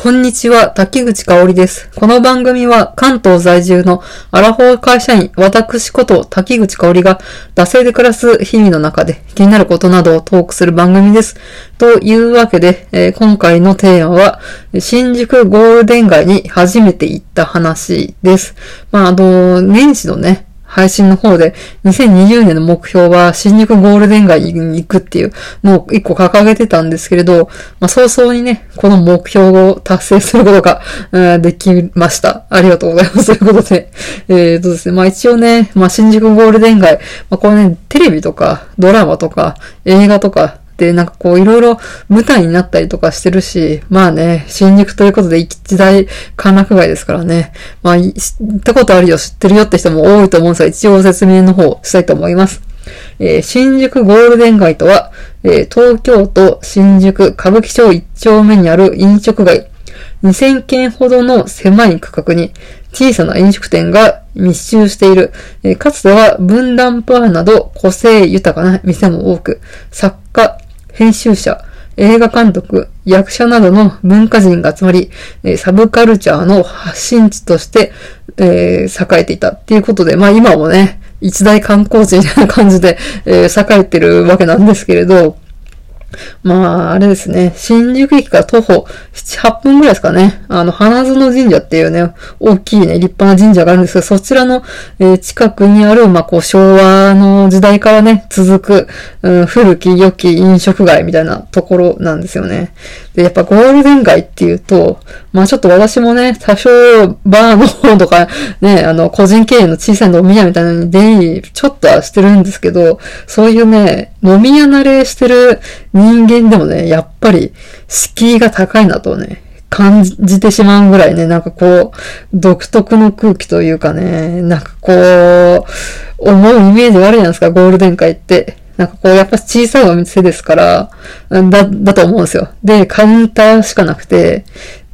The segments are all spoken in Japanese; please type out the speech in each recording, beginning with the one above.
こんにちは、滝口香織です。この番組は関東在住のアラフォー会社員、私こと滝口香織が、惰性で暮らす日々の中で気になることなどをトークする番組です。というわけで、えー、今回のテーマは、新宿ゴールデン街に初めて行った話です。まあ、あの、年始のね、配信の方で、2020年の目標は新宿ゴールデン街に行くっていうのを一個掲げてたんですけれど、まあ、早々にね、この目標を達成することが、できました。ありがとうございます。ということで、えー、とですね、まあ一応ね、まあ新宿ゴールデン街、まあこれね、テレビとか、ドラマとか、映画とか、なんかこういろいろ舞台になったりとかしてるし、まあね、新宿ということで一大歓楽街ですからね。まあ、知ったことあるよ、知ってるよって人も多いと思うんですが、一応説明の方したいと思います。えー、新宿ゴールデン街とは、えー、東京都新宿歌舞伎町1丁目にある飲食街、2000軒ほどの狭い区画に小さな飲食店が密集している。えー、かつては分断パーなど個性豊かな店も多く、作家、編集者、映画監督、役者などの文化人が集まり、サブカルチャーの発信地として、えー、栄えていたっていうことで、まあ今もね、一大観光地みたいな感じで、えー、栄えてるわけなんですけれど、まあ、あれですね。新宿駅から徒歩7、8分ぐらいですかね。あの、花園神社っていうね、大きいね、立派な神社があるんですけど、そちらの、えー、近くにある、まあ、こう、昭和の時代からね、続く、うん、古き良き飲食街みたいなところなんですよね。で、やっぱゴールデン街っていうと、まあちょっと私もね、多少バーの方とかね、あの、個人経営の小さい飲み屋みたいなのに出入りちょっとはしてるんですけど、そういうね、飲み屋慣れしてる人間でもね、やっぱり敷居が高いなとね、感じてしまうぐらいね、なんかこう、独特の空気というかね、なんかこう、思うイメージがあるじゃないですか、ゴールデン街って。なんかこう、やっぱ小さいお店ですから、だ、だと思うんですよ。で、カウンターしかなくて、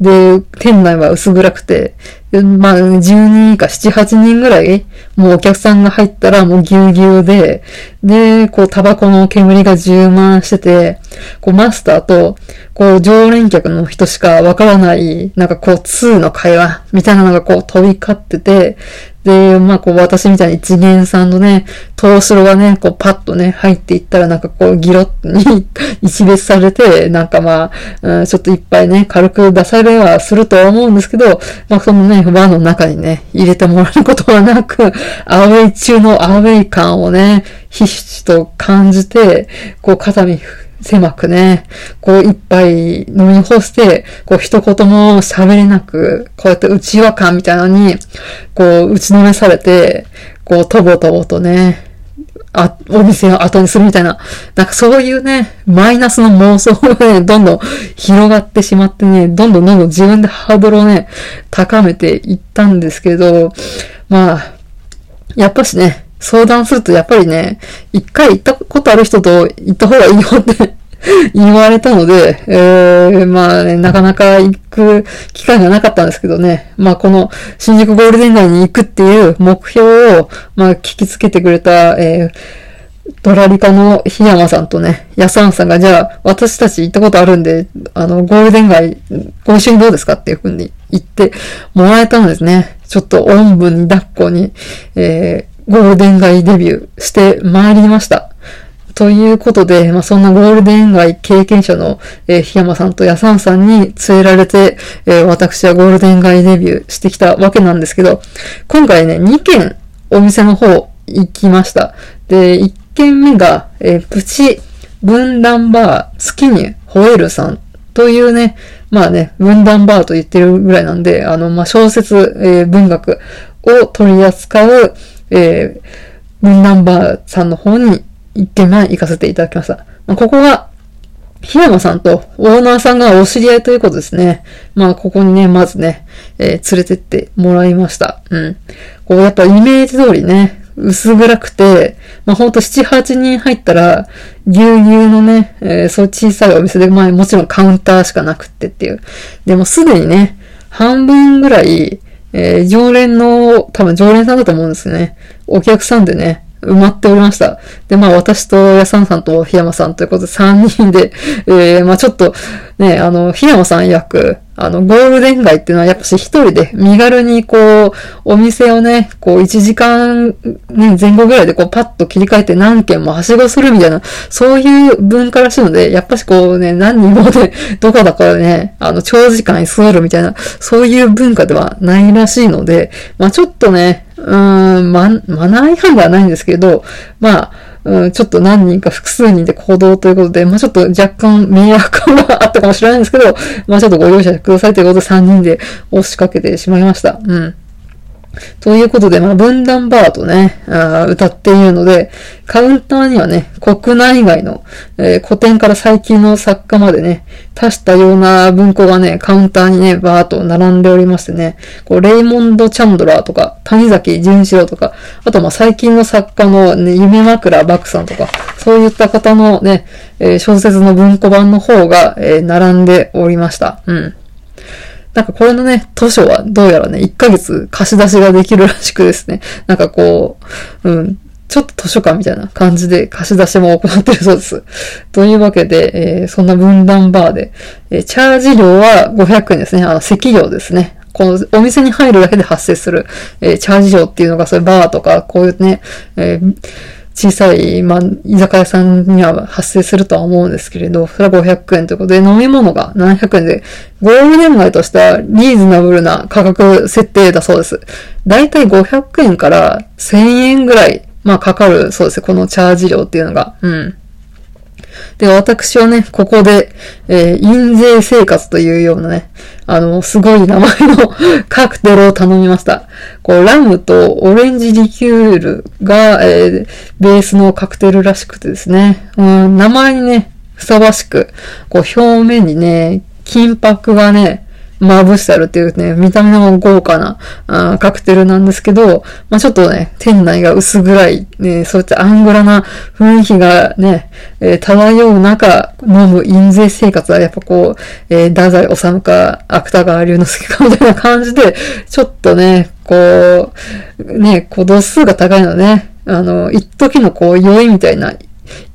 で、店内は薄暗くて、まあ、10人以下、7、8人ぐらい、もうお客さんが入ったらもうぎゅうぎゅうで、で、こう、タバコの煙が充満してて、こう、マスターと、こう、常連客の人しかわからない、なんかこう、2の会話、みたいなのがこう、飛び交ってて、で、まあ、こう、私みたいに一元さんのね、東城がね、こう、パッとね、入っていったら、なんかこう、ギロッに一別されて、なんかまあ、うん、ちょっといっぱいね、軽く出されはするとは思うんですけど、まあ、そのね、輪の中にね、入れてもらうことはなく、アウェイ中のアウェイ感をね、ひしひしと感じて、こう、肩身狭くね、こう一杯飲み干して、こう一言も喋れなく、こうやって内輪感みたいなのに、こう打ちのめされて、こうとぼとぼとね、あ、お店を後にするみたいな、なんかそういうね、マイナスの妄想がね、どんどん広がってしまってね、どんどんどんどん自分でハードルをね、高めていったんですけど、まあ、やっぱしね、相談するとやっぱりね、一回行ったことある人と行った方がいいよって 言われたので、えー、まあね、なかなか行く機会がなかったんですけどね、まあこの新宿ゴールデン街に行くっていう目標を、まあ聞きつけてくれた、えー、ドラリカの檜山さんとね、ヤサンさんが、じゃあ、私たち行ったことあるんで、あの、ゴールデン街、ご一緒にどうですかっていうふうに言ってもらえたのですね。ちょっと、おんぶに抱っこに、えー、ゴールデン街デビューして参りました。ということで、まあ、そんなゴールデン街経験者の、えー、檜山さんとヤサンさんに連れられて、えー、私はゴールデン街デビューしてきたわけなんですけど、今回ね、2軒お店の方行きました。で、1軒目が、えー、プチ分断バー月に吠えるさんというね、まあね、分断バーと言ってるぐらいなんで、あの、まあ、小説、えー、文学を取り扱う、えー、分断バーさんの方に一軒目行かせていただきました。まあ、ここは、檜山さんとオーナーさんがお知り合いということですね。まあ、ここにね、まずね、えー、連れてってもらいました。うん。こう、やっぱイメージ通りね、薄暗くて、まあ、ほんと7、8人入ったら、ぎゅうぎゅうのね、えー、そう小さいお店で、まあ、もちろんカウンターしかなくってっていう。でもすでにね、半分ぐらい、えー、常連の、多分常連さんだと思うんですね。お客さんでね、埋まっておりました。で、まあ私とやさんさんと檜山さんということで3人で、えー、まあちょっとね、あの、檜山さん役、あの、ゴールデン街っていうのはやっぱし一人で身軽にこう、お店をね、こう1時間ね、前後ぐらいでこうパッと切り替えて何軒もはしごするみたいな、そういう文化らしいので、やっぱしこうね、何人もで、どこだからね、あの、長時間居座るみたいな、そういう文化ではないらしいので、まあちょっとね、うーん、ま、マナー違反ではないんですけど、まあ、うん、ちょっと何人か複数人で行動ということで、まあちょっと若干迷惑感があったかもしれないんですけど、まあちょっとご容赦くださいということで3人で押しかけてしまいました。うん。ということで、まあ、分断バーとね、あ歌っているので、カウンターにはね、国内外の、えー、古典から最近の作家までね、多したような文庫がね、カウンターにね、バーっと並んでおりましてね、こう、レイモンド・チャンドラーとか、谷崎潤志郎とか、あとまあ最近の作家のね、夢枕漠さんとか、そういった方のね、えー、小説の文庫版の方が、えー、並んでおりました。うん。なんかこれのね、図書はどうやらね、1ヶ月貸し出しができるらしくですね、なんかこう、うん、ちょっと図書館みたいな感じで貸し出しも行ってるそうです。というわけで、えー、そんな分断バーで、えー、チャージ料は500円ですね。あの、席料ですね。このお店に入るだけで発生する、えー、チャージ料っていうのが、そういうバーとか、こういうね、えー、小さい、まあ、居酒屋さんには発生するとは思うんですけれど、それは500円ということで、飲み物が700円で、ゴールデン街としてはリーズナブルな価格設定だそうです。だいたい500円から1000円ぐらい、まあ、かかるそうですこのチャージ料っていうのが。うん。で、私はね、ここで、えー、印税生活というようなね、あの、すごい名前の カクテルを頼みました。こう、ラムとオレンジリキュールが、えー、ベースのカクテルらしくてですね、うん、名前にね、ふさわしく、こう、表面にね、金箔がね、まぶしてあるっていうね、見た目の豪華なあカクテルなんですけど、まあちょっとね、店内が薄暗い、ね、そういったアングラな雰囲気がね、えー、漂う中、飲む印税生活はやっぱこう、えー、太宰治か、芥川龍之介かみたいな感じで、ちょっとね、こう、ね、こう度数が高いのね、あの、一時のこう、酔いみたいな、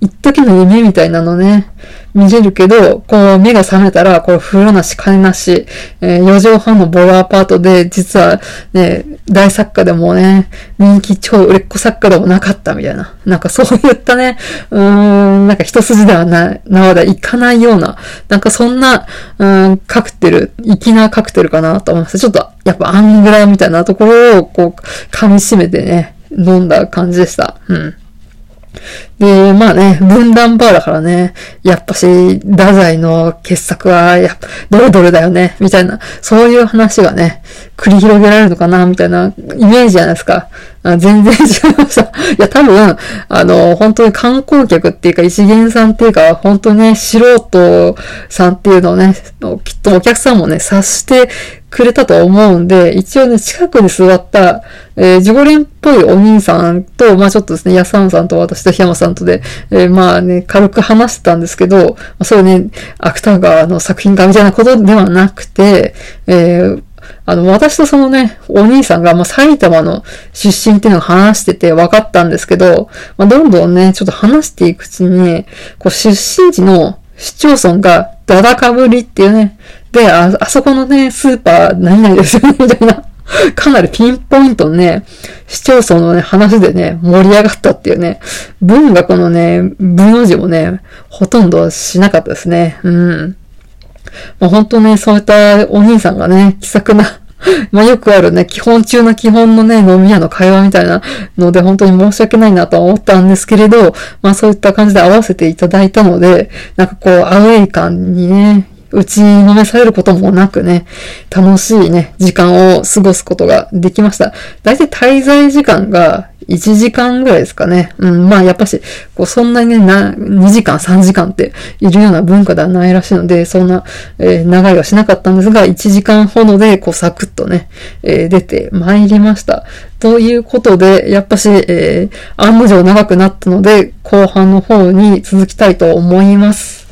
一時の夢みたいなのね、見れるけど、こう目が覚めたら、こう風呂なし、金なし、えー、4畳半のボロアパートで、実はね、大作家でもね、人気超売れっ子作家でもなかったみたいな。なんかそういったね、うーん、なんか一筋ではな、なわでいかないような、なんかそんな、うん、カクテル、粋なカクテルかなと思います。ちょっと、やっぱアングラみたいなところを、こう、噛み締めてね、飲んだ感じでした。うん。で、まあね、分断バーだからね、やっぱし、太宰の傑作は、やっぱ、どれどれだよね、みたいな、そういう話がね、繰り広げられるのかな、みたいなイメージじゃないですか。あ全然違いました。いや、多分、あの、本当に観光客っていうか、一元さんっていうか、本当にね、素人さんっていうのをね、きっとお客さんもね、察してくれたと思うんで、一応ね、近くに座った、えー、ジゴレンっぽいお兄さんと、まあちょっとですね、ヤサンさんと私と檜山さんとで、えー、まあね、軽く話してたんですけど、それね、芥川の作品かみたいなことではなくて、えー、あの、私とそのね、お兄さんが、まあ、埼玉の出身っていうのを話してて分かったんですけど、まあ、どんどんね、ちょっと話していくうちに、こう、出身地の市町村がダダかぶりっていうね、で、あ、あそこのね、スーパー何々ですよね、みたいな。かなりピンポイントのね、市町村のね、話でね、盛り上がったっていうね、文学のね、文の字もね、ほとんどしなかったですね。うん。まあ、本当ね、そういったお兄さんがね、気さくな まあよくあるね、基本中の基本のね、飲み屋の会話みたいなので、本当に申し訳ないなと思ったんですけれど、まあそういった感じで合わせていただいたので、なんかこう、アウェイ感にね、打ちのめされることもなくね、楽しいね、時間を過ごすことができました。だいたい滞在時間が1時間ぐらいですかね。うん、まあやっぱし、こうそんなにね、な、2時間、3時間っているような文化ではないらしいので、そんな、えー、長いはしなかったんですが、1時間ほどで、こうサクッとね、えー、出て参りました。ということで、やっぱし、えー、案の定長くなったので、後半の方に続きたいと思います。